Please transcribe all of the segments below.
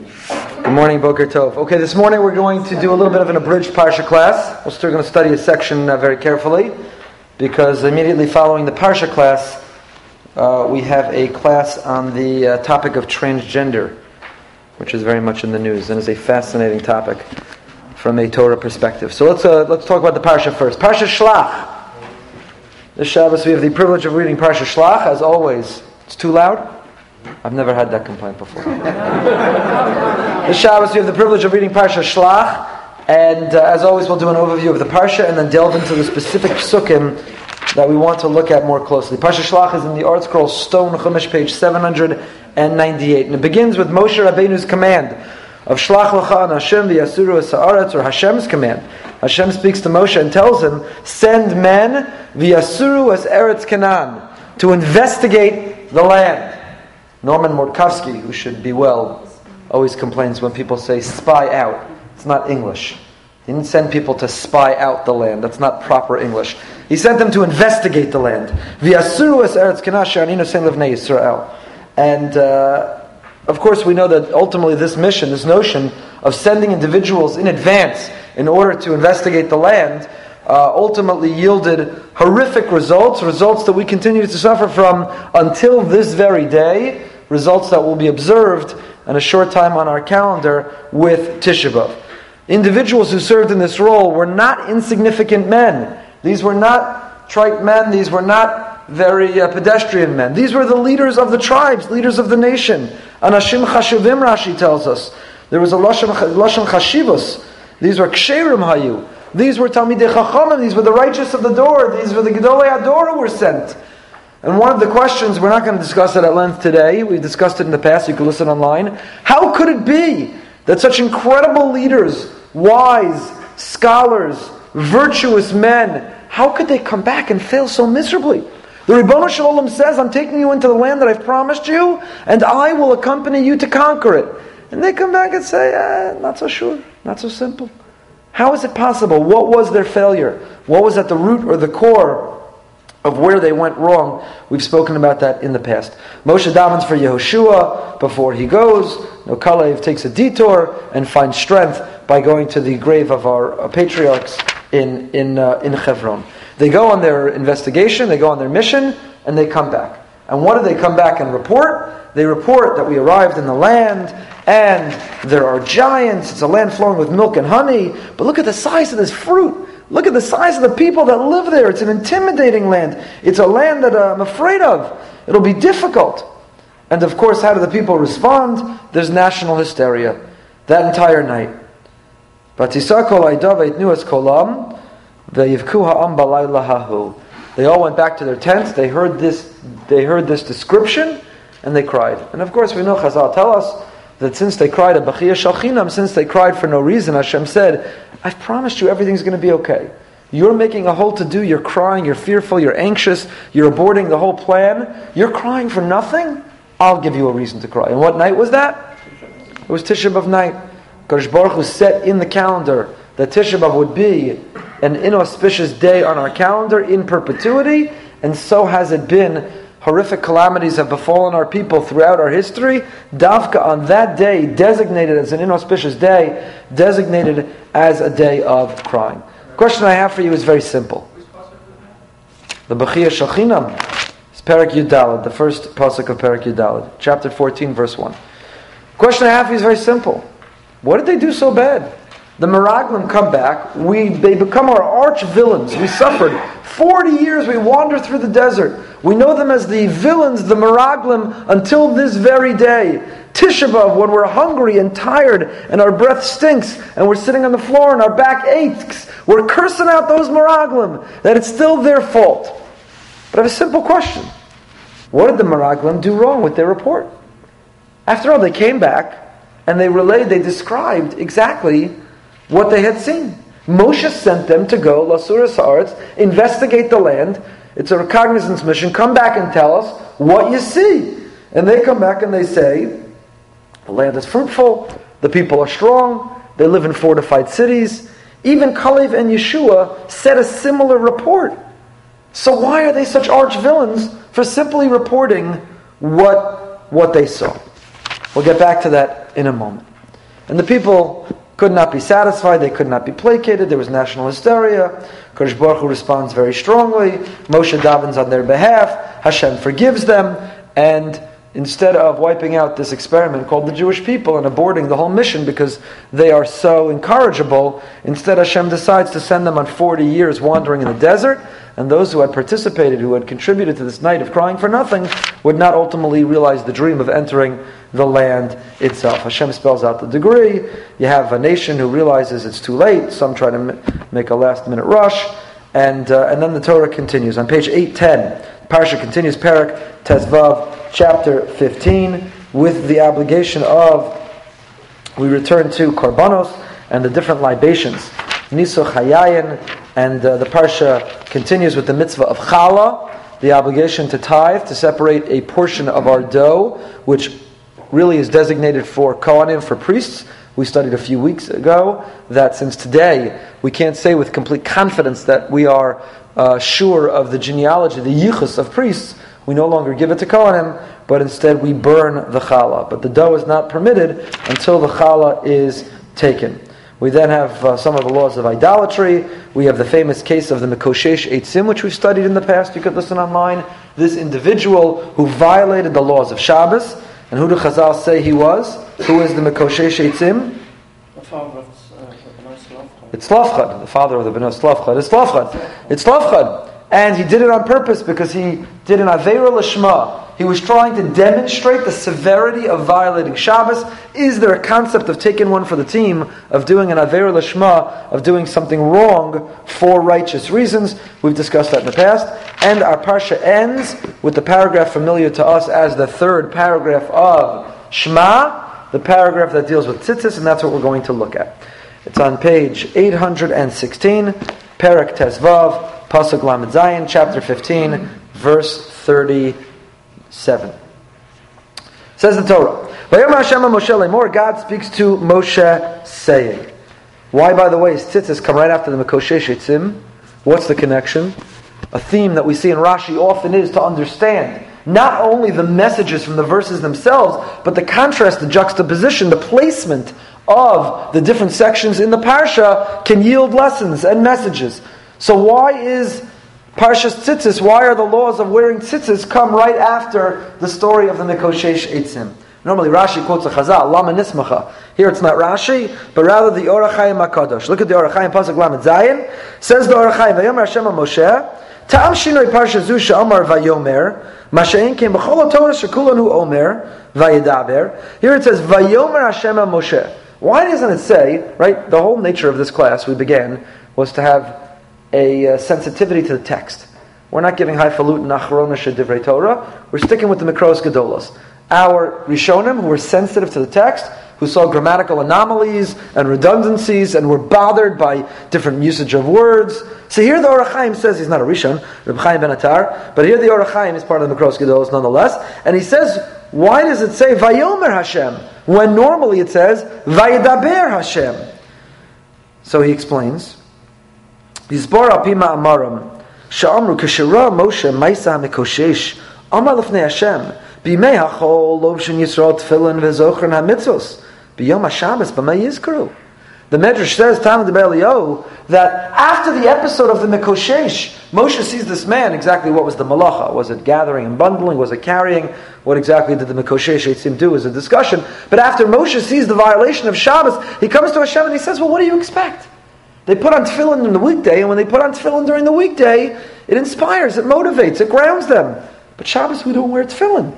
Good morning, Boker Tov. Okay, this morning we're going to do a little bit of an abridged Parsha class. We're still going to study a section uh, very carefully because immediately following the Parsha class, uh, we have a class on the uh, topic of transgender, which is very much in the news and is a fascinating topic from a Torah perspective. So let's uh, let's talk about the Parsha first. Parsha Shlach. This Shabbos we have the privilege of reading Parsha Shlach. As always, it's too loud. I've never had that complaint before. this Shabbos, we have the privilege of reading Parsha Shlach, and uh, as always, we'll do an overview of the Parsha and then delve into the specific psukim that we want to look at more closely. Parsha Shlach is in the ArtScroll Stone Chumash, page 798, and it begins with Moshe Rabbeinu's command of Shlach L'cha an Hashem v'yasuru sa'aretz, or Hashem's command. Hashem speaks to Moshe and tells him, send men v'yasuru as Eretz Canaan, to investigate the land. Norman Morkowski, who should be well, always complains when people say spy out. It's not English. He didn't send people to spy out the land. That's not proper English. He sent them to investigate the land. And uh, of course, we know that ultimately this mission, this notion of sending individuals in advance in order to investigate the land, uh, ultimately yielded horrific results, results that we continue to suffer from until this very day results that will be observed in a short time on our calendar with Tisha B'Av. Individuals who served in this role were not insignificant men. These were not trite men. These were not very uh, pedestrian men. These were the leaders of the tribes, leaders of the nation. Anashim chashivim, Rashi tells us. There was a lashon chashivos. These were ksherim hayu. These were talmidei chachamim. These were the righteous of the door. These were the gedolei ador who were sent. And one of the questions, we're not going to discuss it at length today, we've discussed it in the past, you can listen online. How could it be that such incredible leaders, wise, scholars, virtuous men, how could they come back and fail so miserably? The Ribono Shalom says, I'm taking you into the land that I've promised you, and I will accompany you to conquer it. And they come back and say, eh, not so sure, not so simple. How is it possible? What was their failure? What was at the root or the core of where they went wrong. We've spoken about that in the past. Moshe davens for Yehoshua before he goes. No Kalev takes a detour and finds strength by going to the grave of our uh, patriarchs in, in, uh, in Hebron. They go on their investigation, they go on their mission, and they come back. And what do they come back and report? They report that we arrived in the land and there are giants. It's a land flowing with milk and honey. But look at the size of this fruit. Look at the size of the people that live there. It's an intimidating land. It's a land that I'm afraid of. It'll be difficult. And of course, how do the people respond? There's national hysteria that entire night. They all went back to their tents. They heard this. They heard this description, and they cried. And of course, we know Chazal tell us that since they cried a bachiyah shalchinam, since they cried for no reason, Hashem said, I've promised you everything's going to be okay. You're making a whole to do, you're crying, you're fearful, you're anxious, you're aborting the whole plan, you're crying for nothing, I'll give you a reason to cry. And what night was that? It was Tisha B'Av night. Kadosh Baruch Hu set in the calendar that Tisha B'Av would be an inauspicious day on our calendar in perpetuity, and so has it been horrific calamities have befallen our people throughout our history, Davka on that day, designated as an inauspicious day, designated as a day of crying. question I have for you is very simple. The Bechia Shachinam is Perak Yudalad, the first pasuk of Perak Yudalad, chapter 14, verse 1. question I have for you is very simple. What did they do so bad? The Meraglim come back. We, they become our arch villains. We suffered 40 years. We wander through the desert. We know them as the villains, the Meraglim, until this very day. Tisha B'Av, when we're hungry and tired and our breath stinks and we're sitting on the floor and our back aches, we're cursing out those Meraglim, that it's still their fault. But I have a simple question. What did the Meraglim do wrong with their report? After all, they came back and they relayed, they described exactly what they had seen. Moshe sent them to go, Lasura Sa'aretz, investigate the land. It's a recognizance mission. Come back and tell us what you see. And they come back and they say, the land is fruitful, the people are strong, they live in fortified cities. Even Kalev and Yeshua said a similar report. So why are they such arch villains for simply reporting what, what they saw? We'll get back to that in a moment. And the people could not be satisfied, they could not be placated, there was national hysteria. Kadosh Baruch Hu responds very strongly. Moshe davens on their behalf, Hashem forgives them, and instead of wiping out this experiment called the Jewish people and aborting the whole mission because they are so incorrigible, instead Hashem decides to send them on 40 years wandering in the desert, and those who had participated, who had contributed to this night of crying for nothing, would not ultimately realize the dream of entering the land itself. Hashem spells out the degree. You have a nation who realizes it's too late. Some try to make a last minute rush. And, uh, and then the Torah continues. On page 810, Parsha continues, Parak Tezvav, chapter 15 with the obligation of, we return to Korbanos and the different libations. Nisuch Hayayin, and uh, the Parsha continues with the mitzvah of Chala, the obligation to tithe, to separate a portion of our dough, which really is designated for Kohanim, for priests. We studied a few weeks ago that since today we can't say with complete confidence that we are uh, sure of the genealogy, the yichus of priests, we no longer give it to Kohanim, but instead we burn the challah. But the dough is not permitted until the challah is taken. We then have uh, some of the laws of idolatry. We have the famous case of the Mikoshesh Eitzim, which we've studied in the past. You could listen online. This individual who violated the laws of Shabbos, and who do Chazal say he was? Who is the Mikoshesh Eitzim? The father of uh, it's Tzlafchad, the father of the Beno Tzlafchad. It's Tzlafchad. It's Tzlafchad. And he did it on purpose because he did an Avera Lashma. He was trying to demonstrate the severity of violating Shabbos. Is there a concept of taking one for the team, of doing an Avera Lashma, of doing something wrong for righteous reasons? We've discussed that in the past. And our Parsha ends with the paragraph familiar to us as the third paragraph of Shema, the paragraph that deals with tzitzis, and that's what we're going to look at. It's on page 816, Perak Tezvav, Pasuk Lamed Zayin, chapter 15, verse 37. Says the Torah, God speaks to Moshe saying, Why, by the way, tzitzis come right after the Mekoshesh Etzim? What's the connection? A theme that we see in Rashi often is to understand not only the messages from the verses themselves, but the contrast, the juxtaposition, the placement of the different sections in the parsha can yield lessons and messages. So why is Parshas Tzitzis, why are the laws of wearing tzitzis come right after the story of the Mikoshesh Eitzim? Normally Rashi quotes a Chazal, Lama Nismacha. Here it's not Rashi, but rather the Or HaChaim HaKadosh. Look at the Or HaChaim Pasuk Lamed Zayin. Says the Or HaChaim, Vayomer Hashem Moshe, Ta'am Shinoi Parsha Zu She'amar Vayomer, Masha'in Kim B'chol HaTorah Shekulanu Omer, Vayedaber. Here it says, Vayomer Hashem Moshe. Why doesn't it say, right, the whole nature of this class we began was to have a uh, sensitivity to the text. We're not giving highfalutin achrona shedivrei Torah. We're sticking with the mikros gedolos. Our rishonim who were sensitive to the text, who saw grammatical anomalies and redundancies, and were bothered by different usage of words. So here the Or HaChaim says he's not a rishon, Reb Chaim Ben Atar, but here the Or HaChaim is part of the mikros gedolos nonetheless, and he says, why does it say Vayomer Hashem when normally it says Vayedaber Hashem? So he explains. Yizbor al pima amaram. Sha'amru kashira Moshe maisa mikoshesh. Amar lefnei Hashem. B'mei hachol lobshin Yisrael tefillin v'zochron hamitzos. B'yom HaShabbos b'mei yizkru. The Medrash says, Tanna Devei Eliyahu, that after the episode of the Mikoshesh, Moshe sees this man, exactly what was the malacha? Was it gathering and bundling? Was it carrying? What exactly did the Mikoshesh Eitzim do is a discussion. But after Moshe sees the violation of Shabbos, he comes to Hashem and he says, well, what do you expect? They put on tefillin in the weekday, and when they put on tefillin during the weekday, it inspires, it motivates, it grounds them. But Shabbos, we don't wear tefillin.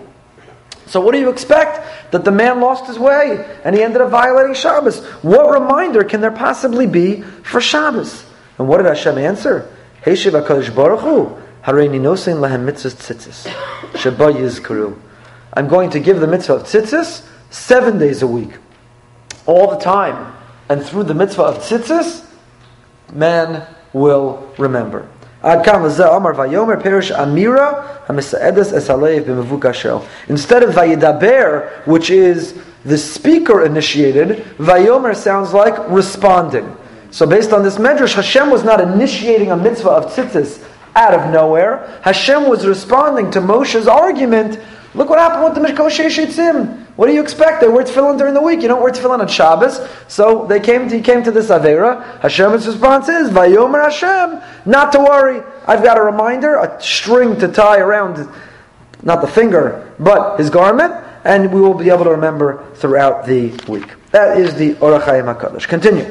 So what do you expect? That the man lost his way and he ended up violating Shabbos. What reminder can there possibly be for Shabbos? And what did Hashem answer? Heshiv HaKadosh Baruch Hu, nosein lahem mitzvah tzitzis, sheba yizkaru. I'm going to give the mitzvah of tzitzis seven days a week, all the time. And through the mitzvah of tzitzis, man will remember. Instead of Vayidaber, which is the speaker initiated, Vayomer sounds like responding. So based on this medrash, Hashem was not initiating a mitzvah of tzitzis out of nowhere. Hashem was responding to Moshe's argument. Look what happened with the Mikoshesh Eitzim. What do you expect? They wear tefillin during the week. You don't wear tefillin on Shabbos. So they came. To, he came to this avera. Hashem's response is Vayomer Hashem, not to worry. I've got a reminder, a string to tie around, not the finger, but his garment, and we will be able to remember throughout the week. That is the Or HaChaim HaKadosh. Continue.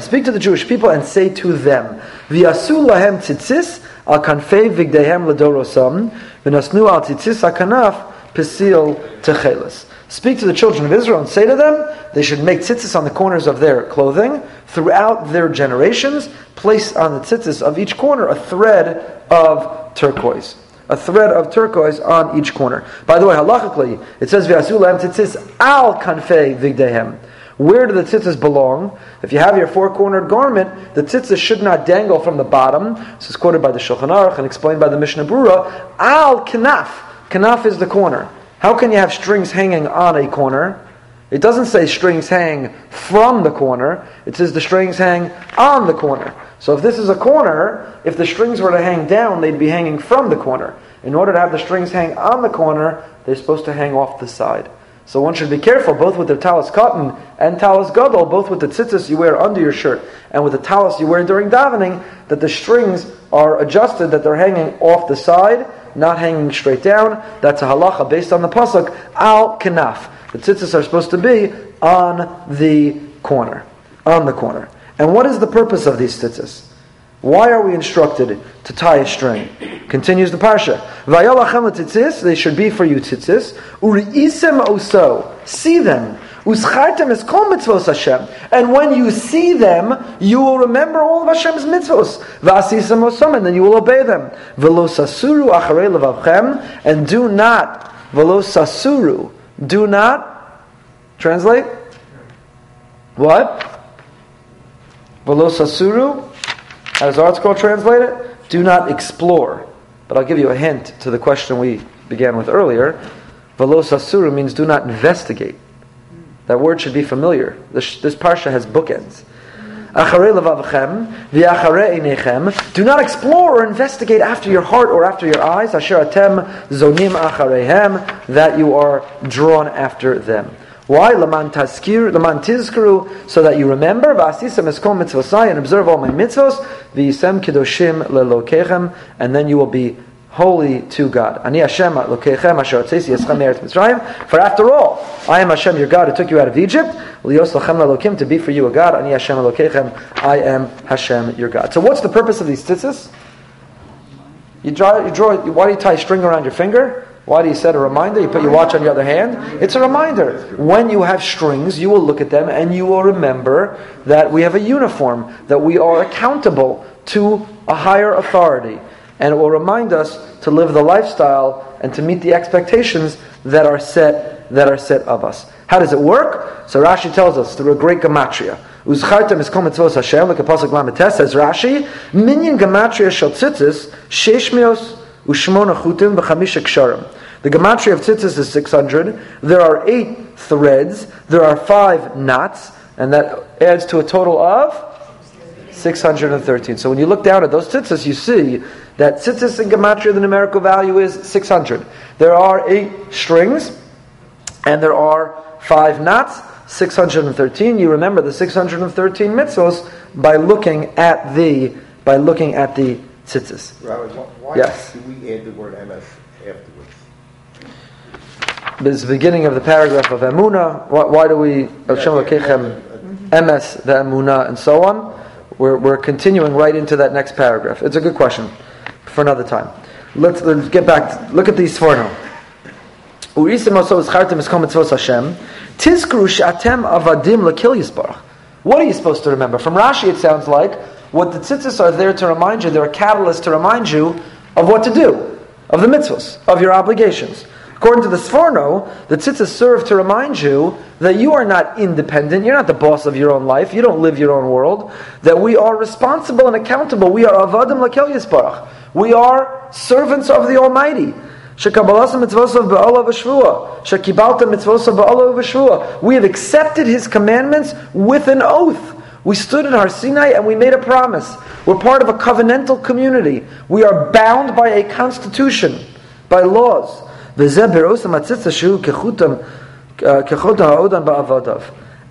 Speak to the Jewish people and say to them, V'yasu lahem tzitzis al kanfei vigdehem ledorosam, v'nasnu al tzitzis hakanaf pesil techelis. Speak to the children of Israel and say to them, they should make tzitzis on the corners of their clothing throughout their generations. Place on the tzitzis of each corner a thread of turquoise. A thread of turquoise on each corner. By the way, halachically, it says v'asulam tzitzis al kanfei vigdehem. Where do the tzitzis belong? If you have your four-cornered garment, the tzitzis should not dangle from the bottom. This is quoted by the Shulchan Aruch and explained by the Mishnah Brura. Al kanaf. Kanaf is the corner. How can you have strings hanging on a corner? It doesn't say strings hang from the corner. It says the strings hang on the corner. So if this is a corner, if the strings were to hang down, they'd be hanging from the corner. In order to have the strings hang on the corner, they're supposed to hang off the side. So one should be careful, both with the talis katan and talis gadol, both with the tzitzis you wear under your shirt and with the talis you wear during davening, that the strings are adjusted, that they're hanging off the side not hanging straight down. That's a halacha based on the pasuk al kanaf. The tzitzis are supposed to be on the corner, on the corner. And what is the purpose of these tzitzis? Why are we instructed to tie a string? Continues the parsha. Vayalachem tzitzis, they should be for you tzitzis. Uriisem oso, see them. Is Hashem. And when you see them, you will remember all of Hashem's mitzvos. V'asisem osam, and then you will obey them. V'lo sasuru acharei levavchem, and do not, v'lo sasuru, do not, translate? What? V'lo sasuru, how does translate it? Do not explore. But I'll give you a hint to the question we began with earlier. V'lo sasuru means do not investigate. That word should be familiar. This, this parsha has bookends. Do not explore or investigate after your heart or after your eyes. atem zonim acharehem. That you are drawn after them. Why? Laman taskir, tizkru, so that you remember. V'asisem eskom mitzvosai, and observe all my mitzvos. V'yisem kedoshim lelokechem, and then you will be holy to God. For after all, I am Hashem your God who took you out of Egypt. To be for you a God. I am Hashem your God. So what's the purpose of these tzitzis? You draw, you draw. Why do you tie a string around your finger? Why do you set a reminder? You put your watch on your other hand. It's a reminder. When you have strings, you will look at them and you will remember that we have a uniform, that we are accountable to a higher authority and it will remind us to live the lifestyle and to meet the expectations that are set that are set of us. How does it work? So Rashi tells us through a great gematria. Uzchartem is kol mitzvos Hashem, like a pasuk lamites says Rashi, minyan gematria shel tzitzis, sheshmios ushmona chutim v'chamisha ksharim. The gematria of tzitzis is 600. There are eight threads. There are five knots, and that adds to a total of 613. So when you look down at those tzitzis, you see that tzitzis in gematria, the numerical value is 600. There are eight strings, and there are five knots, 613. You remember the 613 mitzvos by looking at the by looking at the tzitzis. Rabbi, why yes. do we add the word Emes afterwards? This beginning of the paragraph of Emuna. Why, why do we Hashem Emes the Emuna and so on? We're, we're continuing right into that next paragraph. It's a good question for another time. Let's, let's get back. To, look at these four now. What are you supposed to remember? From Rashi, it sounds like what the tzitzis are there to remind you. They're a catalyst to remind you of what to do, of the mitzvahs, of your obligations. According to the Sforno, the tzitzis serve to remind you that you are not independent, you're not the boss of your own life, you don't live your own world, that we are responsible and accountable. We are avadim lakel yisbarach. We are servants of the Almighty. We have accepted His commandments with an oath. We stood in Har Sinai and we made a promise. We're part of a covenantal community. We are bound by a constitution, by laws.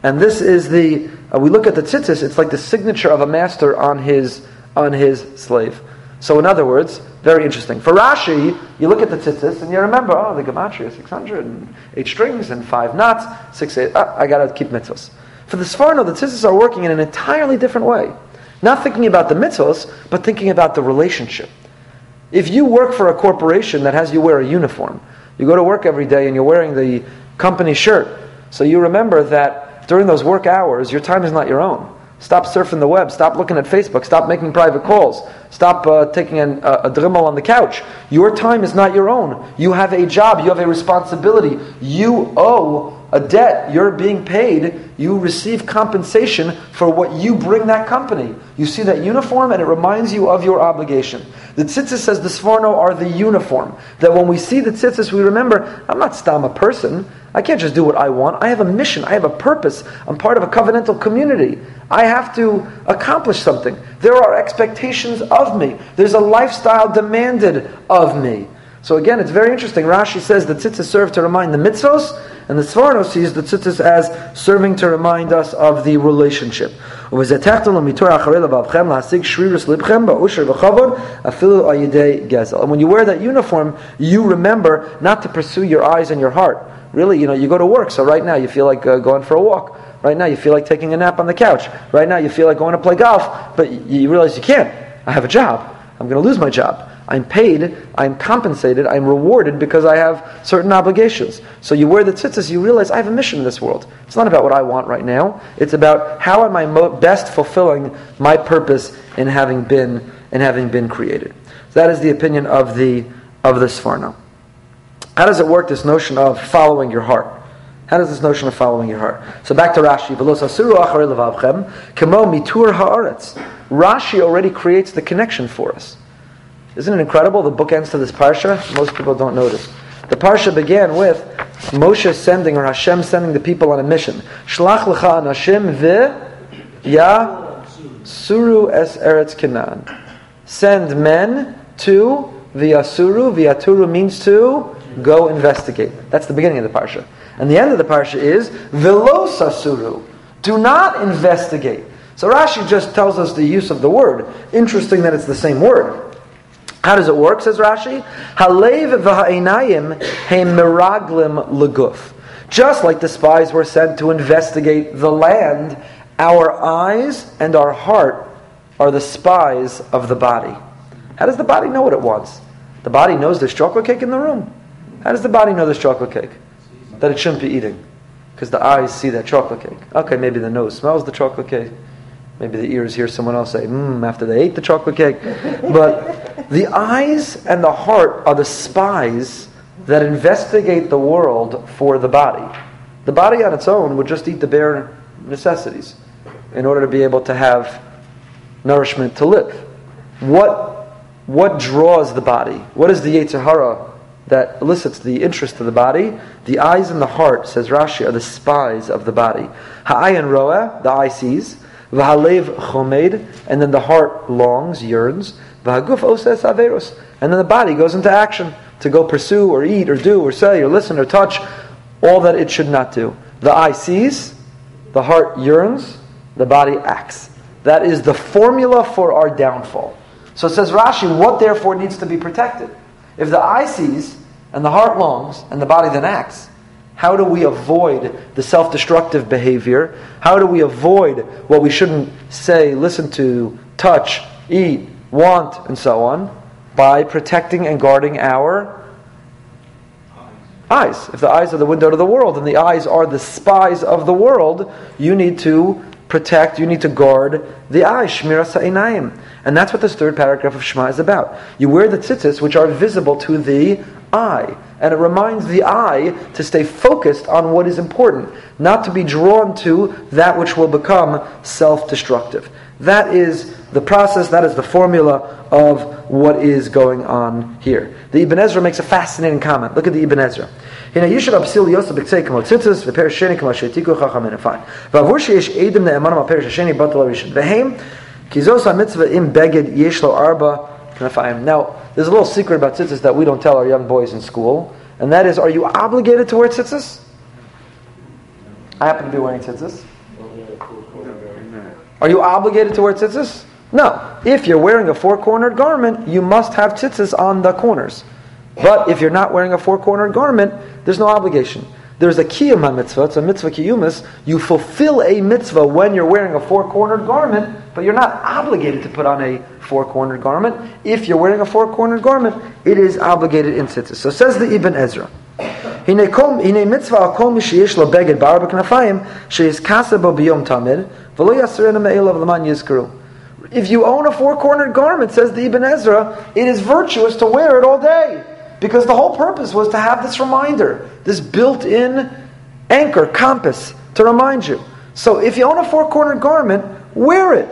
And this is the, uh, we look at the tzitzis, it's like the signature of a master on his, on his slave. So in other words, very interesting. For Rashi, you look at the tzitzis and you remember, oh, the gematria, 600, and eight strings and five knots, six, eight, ah, I gotta keep mitzvahs. For the Sforno, the tzitzis are working in an entirely different way. Not thinking about the mitzvahs, but thinking about the relationship. If you work for a corporation that has you wear a uniform, you go to work every day and you're wearing the company shirt, so you remember that during those work hours, your time is not your own. Stop surfing the web. Stop looking at Facebook. Stop making private calls. Stop uh, taking an, uh, a drimmel on the couch. Your time is not your own. You have a job. You have a responsibility. You owe a debt. You're being paid. You receive compensation for what you bring that company. You see that uniform and it reminds you of your obligation. The tzitzis says the sforno are the uniform. That when we see the tzitzis, we remember, I'm not stam a person. I can't just do what I want. I have a mission. I have a purpose. I'm part of a covenantal community. I have to accomplish something. There are expectations of me. There's a lifestyle demanded of me. So again, it's very interesting. Rashi says the tzitzis serve to remind the mitzvos, and the Sforno sees the tzitzis as serving to remind us of the relationship. And when you wear that uniform, you remember not to pursue your eyes and your heart. Really, you know, you go to work, so right now you feel like uh, going for a walk. Right now you feel like taking a nap on the couch. Right now you feel like going to play golf, but you realize you can't. I have a job. I'm going to lose my job. I'm paid, I'm compensated, I'm rewarded because I have certain obligations. So you wear the tzitzis, you realize I have a mission in this world. It's not about what I want right now. It's about how am I mo- best fulfilling my purpose in having been in having been created. So that is the opinion of the of the Sforno. How does it work? This notion of following your heart. How does this notion of following your heart? So back to Rashi. Rashi already creates the connection for us. Isn't it incredible? The book ends to this parsha. Most people don't notice. The parsha began with Moshe sending or Hashem sending the people on a mission. Shlach lecha anashim vi ya suru es eretz Canaan. Send men to viasuru. Viaturu means to go investigate. That's the beginning of the parsha. And the end of the parsha is velosasuru. Do not investigate. So Rashi just tells us the use of the word. Interesting that it's the same word. How does it work, says Rashi? Halev v'ha'inayim he miraglim leguf. Just like the spies were sent to investigate the land, our eyes and our heart are the spies of the body. How does the body know what it wants? The body knows there's chocolate cake in the room. How does the body know there's chocolate cake? That it shouldn't be eating. Because the eyes see that chocolate cake. Okay, maybe the nose smells the chocolate cake. Maybe the ears hear someone else say, mmm, after they ate the chocolate cake. But the eyes and the heart are the spies that investigate the world for the body. The body on its own would just eat the bare necessities in order to be able to have nourishment to live. What, what draws the body? What is the Yetzer Hara that elicits the interest of the body? The eyes and the heart, says Rashi, are the spies of the body. Ha'ayin roa, the eye sees. V'halev chomed, and then the heart longs, yearns. Oses averos, and then the body goes into action to go pursue or eat or do or say or listen or touch all that it should not do. The eye sees, the heart yearns, the body acts. That is the formula for our downfall. So it says Rashi, what therefore needs to be protected? If the eye sees and the heart longs and the body then acts, how do we avoid the self destructive behavior? How do we avoid what we shouldn't say, listen to, touch, eat, want, and so on? By protecting and guarding our eyes. If the eyes are the window to the world and the eyes are the spies of the world, you need to protect, you need to guard the eyes. Shmira sa'inayim. And that's what this third paragraph of Shema is about. You wear the tzitzis, which are visible to the eye. And it reminds the eye to stay focused on what is important, not to be drawn to that which will become self destructive. That is the process, that is the formula of what is going on here. The Ibn Ezra makes a fascinating comment. Look at the Ibn Ezra. הנה יש רב סיל יוסף בקצה כמו ציצוס ופרש שני כמו שהעתיקו חכמים נפיים. ועבור שיש עדים נאמנים על פרש השני בטל הראשון. והם כי זו המצווה אם בגד יש לו ארבע now, there's a little secret about tzitzis that we don't tell our young boys in school, and that is, are you obligated to wear tzitzis? I happen to be wearing tzitzis. Are you obligated to wear tzitzis? No. If you're wearing a four-cornered garment, you must have tzitzis on the corners. But if you're not wearing a four-cornered garment, there's no obligation. There's a kiyum mitzvah. It's a mitzvah kiyumis. You fulfill a mitzvah when you're wearing a four-cornered garment, but you're not obligated to put on a four-cornered garment. If you're wearing a four-cornered garment, it is obligated in tzitzis. So says the Ibn Ezra. הנה מצווה על כל מי שיש לו בגד בר בכנפיים, שיזכסה בו ביום תמיד, if you own a four-cornered garment, says the Ibn Ezra, it is virtuous to wear it all day. Because the whole purpose was to have this reminder, this built-in anchor, compass, to remind you. So if you own a four-cornered garment, wear it.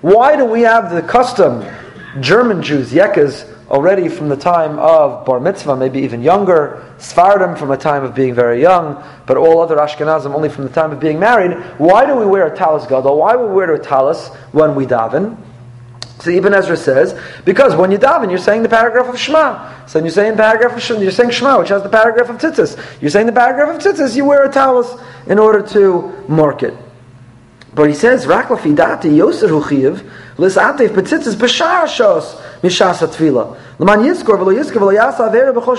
Why do we have the custom, German Jews, Yekas, already from the time of bar mitzvah, maybe even younger, Sfardim from a time of being very young, but all other Ashkenazim only from the time of being married. Why do we wear a talis gadol? Why do we wear a talis when we daven? So Ibn Ezra says, because when you daven, you're saying the paragraph of Shema. So you're saying paragraph of Shema, you're saying Shema, which has the paragraph of Tzitzis. You're saying the paragraph of Tzitzis, you wear a talis in order to mark it. But he says, Rak dati yoser huchiv, lisatef betzitzis b'shar shos mishas atfila. L'man v'lo v'lo yasa avera b'chol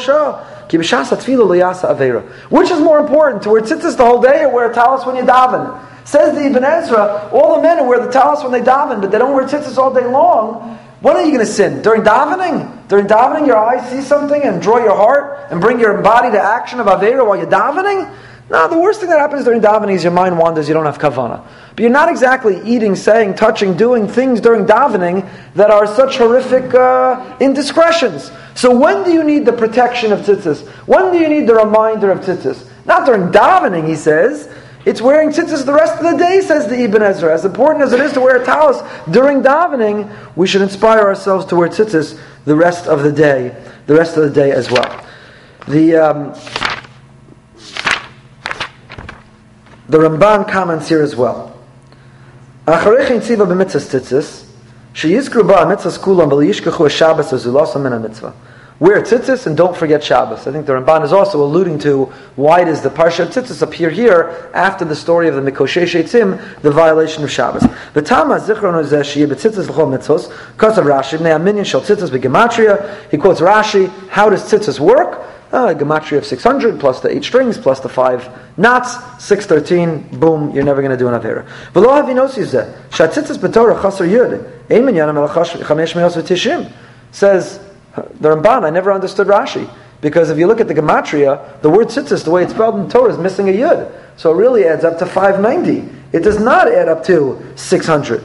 ki lo yasa avera. Which is more important, to wear tzitzis the whole day or wear a talis when you daven? Says the Ibn Ezra, all the men who wear the talis when they daven, but they don't wear tzitzis all day long, when are you going to sin? During davening? During davening, your eyes see something and draw your heart and bring your body to action of Avera while you're davening? No, the worst thing that happens during davening is your mind wanders, you don't have kavana. But you're not exactly eating, saying, touching, doing things during davening that are such horrific uh, indiscretions. So when do you need the protection of tzitzis? When do you need the reminder of tzitzis? Not during davening, he says. It's wearing tzitzis the rest of the day, says the Ibn Ezra. As important as it is to wear a talis during davening, we should inspire ourselves to wear tzitzis the rest of the day, the rest of the day as well. The um, The Ramban comments here as well. Wear tzitzis and don't forget Shabbos. I think the Ramban is also alluding to why does the parsha of tzitzis appear here after the story of the Mikoshesh Eitzim, the violation of Shabbos. The Tama zichron sheyeh b'tzitzis l'chol mitzvos, because of Rashi, b'nei aminyan shal tzitzis b'gematria. He quotes Rashi, how does tzitzis work? Uh, gematria of 600 plus the 8 strings plus the 5 knots, 613, boom, you're never going to do an Avera. Says the Ramban, I never understood Rashi. Because if you look at the Gematria, the word tzitzis, the way it's spelled in Torah, is missing a yud. So it really adds up to 590. It does not add up to 600.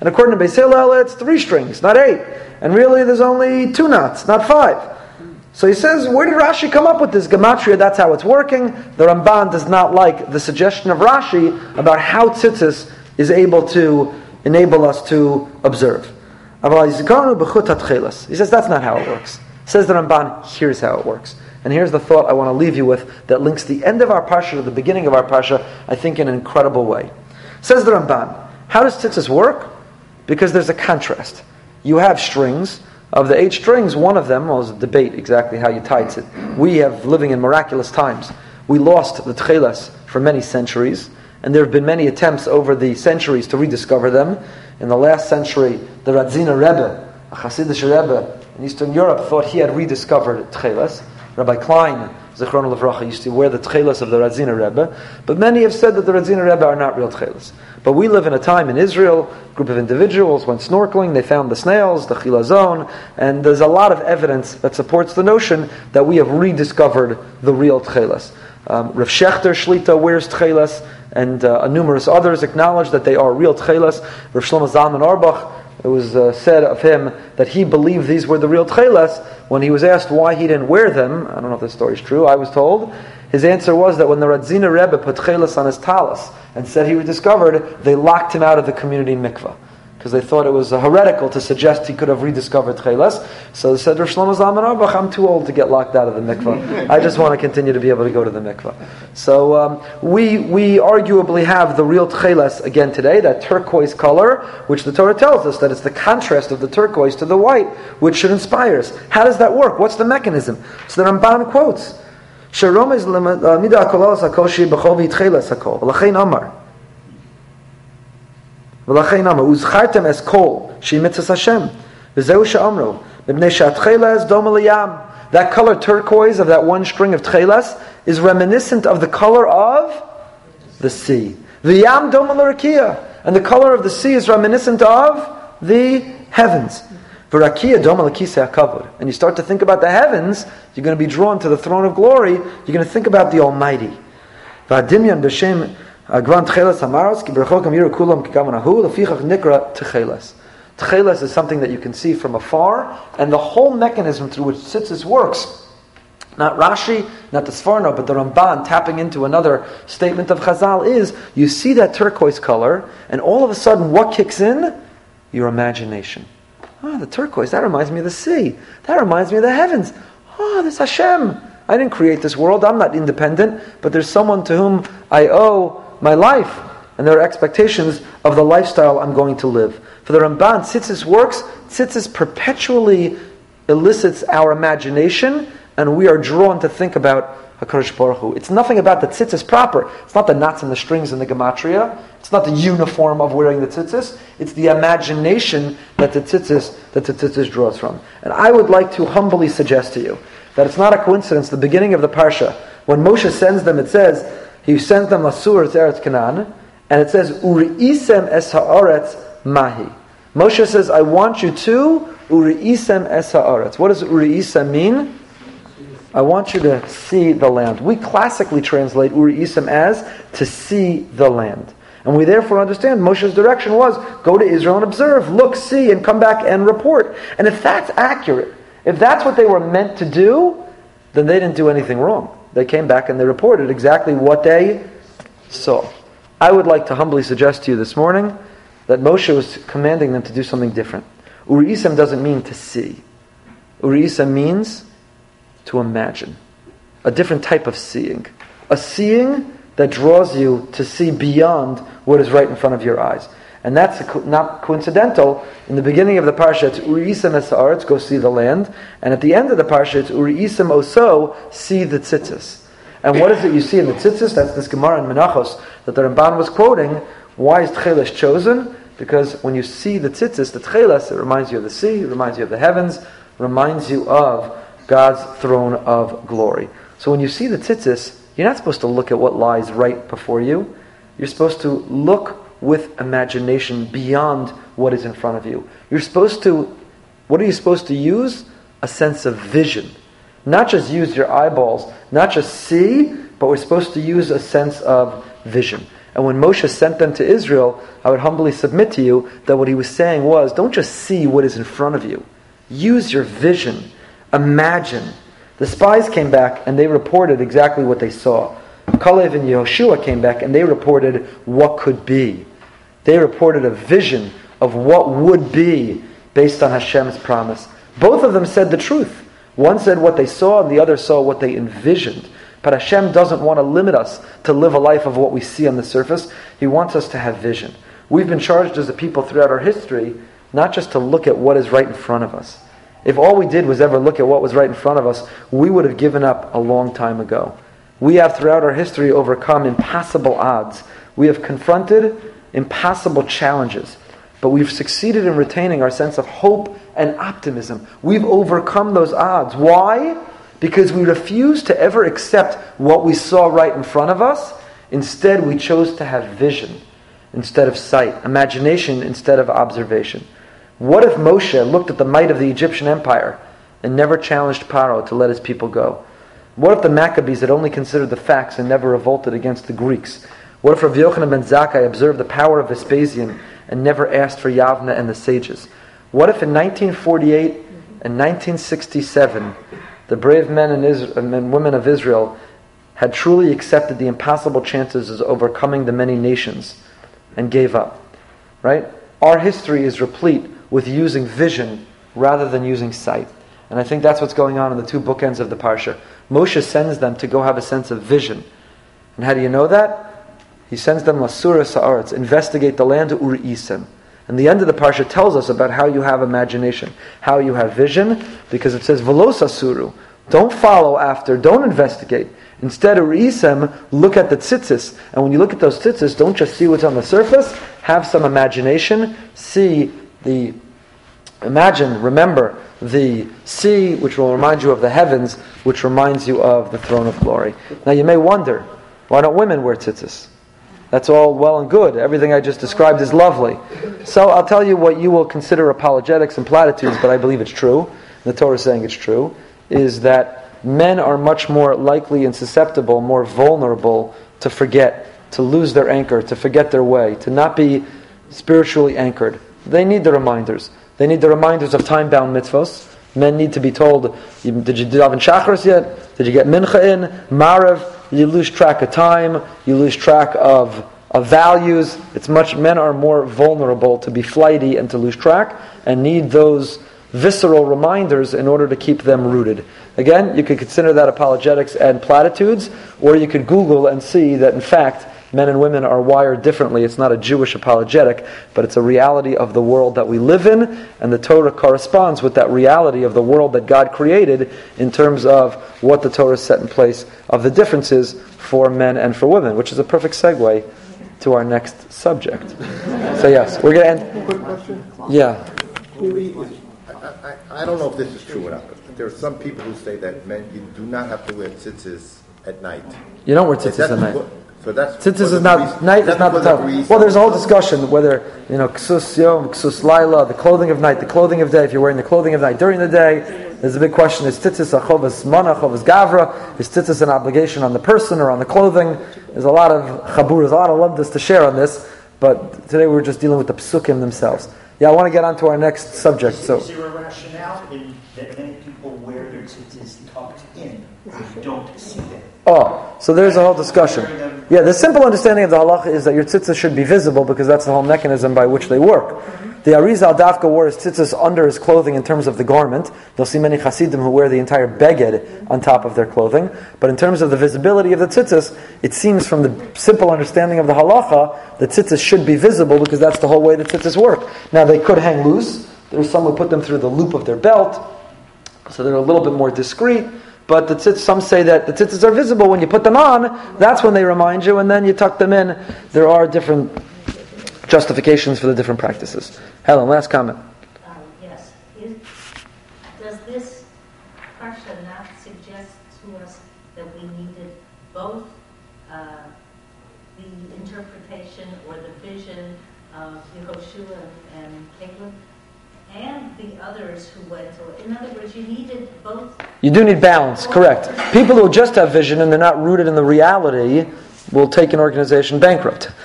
And according to Beis it's three strings, not eight. And really, there's only two knots, not five. So he says, where did Rashi come up with this gematria? That's how it's working. The Ramban does not like the suggestion of Rashi about how tzitzis is able to enable us to observe. He says that's not how it works. Says the Ramban, here's how it works. And here's the thought I want to leave you with that links the end of our parsha to the beginning of our parsha, I think, in an incredible way. Says the Ramban, how does tzitzis work? Because there's a contrast you have strings. Of the eight strings, one of them, well, there's a debate exactly how you tie it. We have living in miraculous times. We lost the tchelas for many centuries, and there have been many attempts over the centuries to rediscover them. In the last century, the Radziner Rebbe, a Hasidic Rebbe in Eastern Europe, thought he had rediscovered tchelas. Rabbi Klein, Zichron Levracha, used to wear the tchelas of the Radziner Rebbe, but many have said that the Radziner Rebbe are not real tchelas. But we live in a time in Israel, a group of individuals went snorkeling, they found the snails, the chilazon, and there's a lot of evidence that supports the notion that we have rediscovered the real tchelas. Um, Rav Shechter Shlita wears tchelas, and uh, numerous others acknowledge that they are real tchelas. Rav Shlomo Zalman Auerbach, it was uh, said of him that he believed these were the real tchelas. When he was asked why he didn't wear them, I don't know if this story is true, I was told, his answer was that when the Radziner Rebbe put chelas on his talis and said he was discovered, they locked him out of the community mikvah. Because they thought it was heretical to suggest he could have rediscovered Cheles. So they said, Rosh Shlomo Zalman Auerbach, I'm too old to get locked out of the mikvah. I just want to continue to be able to go to the mikvah. So um, we, we arguably have the real Cheles again today, that turquoise color, which the Torah tells us that it's the contrast of the turquoise to the white, which should inspire us. How does that work? What's the mechanism? So the Ramban quotes, Sharom is mida akolas hakoshi b'chol v'yitcheles hakol. V'lachein amar. ולכן אמר, וזכרתם אס קול, שהיא מצווה השם, וזהו שאמרו, מפני שהתחילס דומה לים. That color turquoise of that one string of tchelas is reminiscent of the color of the sea. The yam doma l'rakia. And the color of the sea is reminiscent of the heavens. V'rakia doma l'kisei hakavod. And you start to think about the heavens, you're going to be drawn to the throne of glory, you're going to think about the Almighty. V'adimyan b'shem Tcheles Hamaros, Kulam Lefichach Nikra is something that you can see from afar, and the whole mechanism through which Tzitzis works, not Rashi, not the Sforno, but the Ramban tapping into another statement of Chazal is, you see that turquoise color, and all of a sudden what kicks in? Your imagination. Ah, oh, the turquoise, that reminds me of the sea. That reminds me of the heavens. Ah, Oh, this Hashem. I didn't create this world. I'm not independent, but there's someone to whom I owe my life. And there are expectations of the lifestyle I'm going to live. For the Ramban, tzitzis works, tzitzis perpetually elicits our imagination, and we are drawn to think about HaKadosh Baruch Hu. It's nothing about the tzitzis proper. It's not the knots and the strings and the gematria. It's not the uniform of wearing the tzitzis. It's the imagination that the tzitzis, that the tzitzis draws from. And I would like to humbly suggest to you that it's not a coincidence, the beginning of the Parsha, when Moshe sends them, it says, he sends them Asur to Eretz Canaan, and it says, Uri'isem es ha'aretz mahi. Moshe says, I want you to Uri'isem es ha'aretz. What does Uri'isem mean? I want you to see the land. We classically translate Uri'isem as to see the land. And we therefore understand Moshe's direction was go to Israel and observe, look, see, and come back and report. And if that's accurate, if that's what they were meant to do, then they didn't do anything wrong. They came back and they reported exactly what they saw. I would like to humbly suggest to you this morning that Moshe was commanding them to do something different. Uri'isem doesn't mean to see. Uri'isem means to imagine. A different type of seeing. A seeing that draws you to see beyond what is right in front of your eyes. And that's not coincidental. In the beginning of the parsha, it's Uri'isem es go see the land. And at the end of the parsha, it's Uri'isem oso, see the tzitzis. And what is it you see in the tzitzis? That's this Gemara in Menachos that the Ramban was quoting. Why is Tcheles chosen? Because when you see the tzitzis, the Tcheles, it reminds you of the sea, it reminds you of the heavens, reminds you of God's throne of glory. So when you see the tzitzis, you're not supposed to look at what lies right before you. You're supposed to look with imagination beyond what is in front of you. You're supposed to, what are you supposed to use? A sense of vision. Not just use your eyeballs, not just see, but we're supposed to use a sense of vision. And when Moshe sent them to Israel, I would humbly submit to you that what he was saying was don't just see what is in front of you, use your vision, imagine. The spies came back and they reported exactly what they saw. Kalev and Yehoshua came back and they reported what could be. They reported a vision of what would be based on Hashem's promise. Both of them said the truth. One said what they saw, and the other saw what they envisioned. But Hashem doesn't want to limit us to live a life of what we see on the surface. He wants us to have vision. We've been charged as a people throughout our history not just to look at what is right in front of us. If all we did was ever look at what was right in front of us, we would have given up a long time ago. We have throughout our history overcome impassable odds. We have confronted impassable challenges, but we've succeeded in retaining our sense of hope and optimism. We've overcome those odds. Why? Because we refuse to ever accept what we saw right in front of us. Instead, we chose to have vision instead of sight, imagination instead of observation. What if Moshe looked at the might of the Egyptian empire and never challenged Paro to let his people go? What if the Maccabees had only considered the facts and never revolted against the Greeks? What if Rav Yochanan ben Zakkai observed the power of Vespasian and never asked for Yavna and the sages? What if in 1948 and 1967 the brave men and, Israel, women of Israel had truly accepted the impossible chances of overcoming the many nations and gave up? Right? our history is replete with using vision rather than using sight. And I think that's what's going on in the two bookends of the Parsha. Moshe sends them to go have a sense of vision. And how do you know that? He sends them Lasura Sa'aretz, investigate the land of Uri Isem. And the end of the Parsha tells us about how you have imagination, how you have vision, because it says, Velosa Suru. Don't follow after, don't investigate. Instead, Uri'isem, look at the tzitzis. And when you look at those tzitzis, don't just see what's on the surface, have some imagination, see the, imagine, remember, the sea, which will remind you of the heavens, which reminds you of the throne of glory. Now you may wonder, why don't women wear tzitzis? That's all well and good. Everything I just described is lovely. So I'll tell you what you will consider apologetics and platitudes, but I believe it's true. The Torah is saying it's true. Is that men are much more likely and susceptible, more vulnerable to forget, to lose their anchor, to forget their way, to not be spiritually anchored. They need the reminders. They need the reminders of time bound mitzvahs. Men need to be told, did you daven shachris yet? Did you get mincha in? Maariv? You lose track of time. You lose track of, of values. It's much, men are more vulnerable to be flighty and to lose track and need those visceral reminders in order to keep them rooted. Again, you could consider that apologetics and platitudes, or you could Google and see that in fact men and women are wired differently. It's not a Jewish apologetic, but it's a reality of the world that we live in, and the Torah corresponds with that reality of the world that God created in terms of what the Torah set in place of the differences for men and for women, which is a perfect segue to our next subject. So yes, we're going to end. Quick question. Yeah. I, I, I don't know if this is true or not, but there are some people who say that men, you do not have to wear tzitzis at night. You don't wear Is tzitzis at night. because- So that's. Tzitzis because is not reason- night that's is not the time. Well, there's a whole discussion whether you know ksus yom, ksus laila, the clothing of night, the clothing of day. If you're wearing the clothing of night during the day, there's a big question: Is tzitzis a chovas mana, chovas gavra? Is tzitzis an obligation on the person or on the clothing? There's a lot of chabur, there's a lot of lumdas to share on this, but today we're just dealing with the psukim themselves. Yeah, I want to get on to our next subject. So. Is there a rationale in that many people wear their tzitzis tucked in? Don't see them. Oh, so there's a whole discussion. Yeah, the simple understanding of the halacha is that your tzitzis should be visible because that's the whole mechanism by which they work. The Arizal Dafka wore his tzitzis under his clothing in terms of the garment. You'll see many Hasidim who wear the entire beged on top of their clothing. But in terms of the visibility of the tzitzis, it seems from the simple understanding of the halacha that tzitzis should be visible because that's the whole way the tzitzis work. Now they could hang loose. There's some who put them through the loop of their belt, so they're a little bit more discreet. But the tzitz, some say that the tzitzis are visible when you put them on. That's when they remind you, and then you tuck them in. There are different justifications for the different practices. Helen, last comment. Uh, Yes. Is- Does this parsha not suggest to us that we needed both uh, the interpretation or the vision of Yehoshua and Caleb and the others who went to In other words, you needed both. You do need balance, correct. People who just have vision and they're not rooted in the reality will take an organization bankrupt.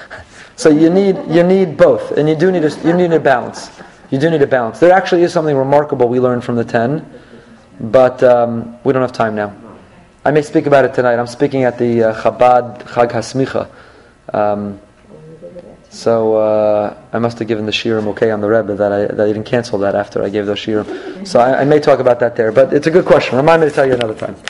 So you need you need both, and you do need a, you need a balance. You do need a balance. There actually is something remarkable we learned from the ten, but um, we don't have time now. I may speak about it tonight. I'm speaking at the uh, Chabad Chag Hasmicha. Um, so uh, I must have given the shirim okay on the Rebbe that I, that I didn't cancel that after I gave those shirim. So I, I may talk about that there. But it's a good question. Remind me to tell you another time.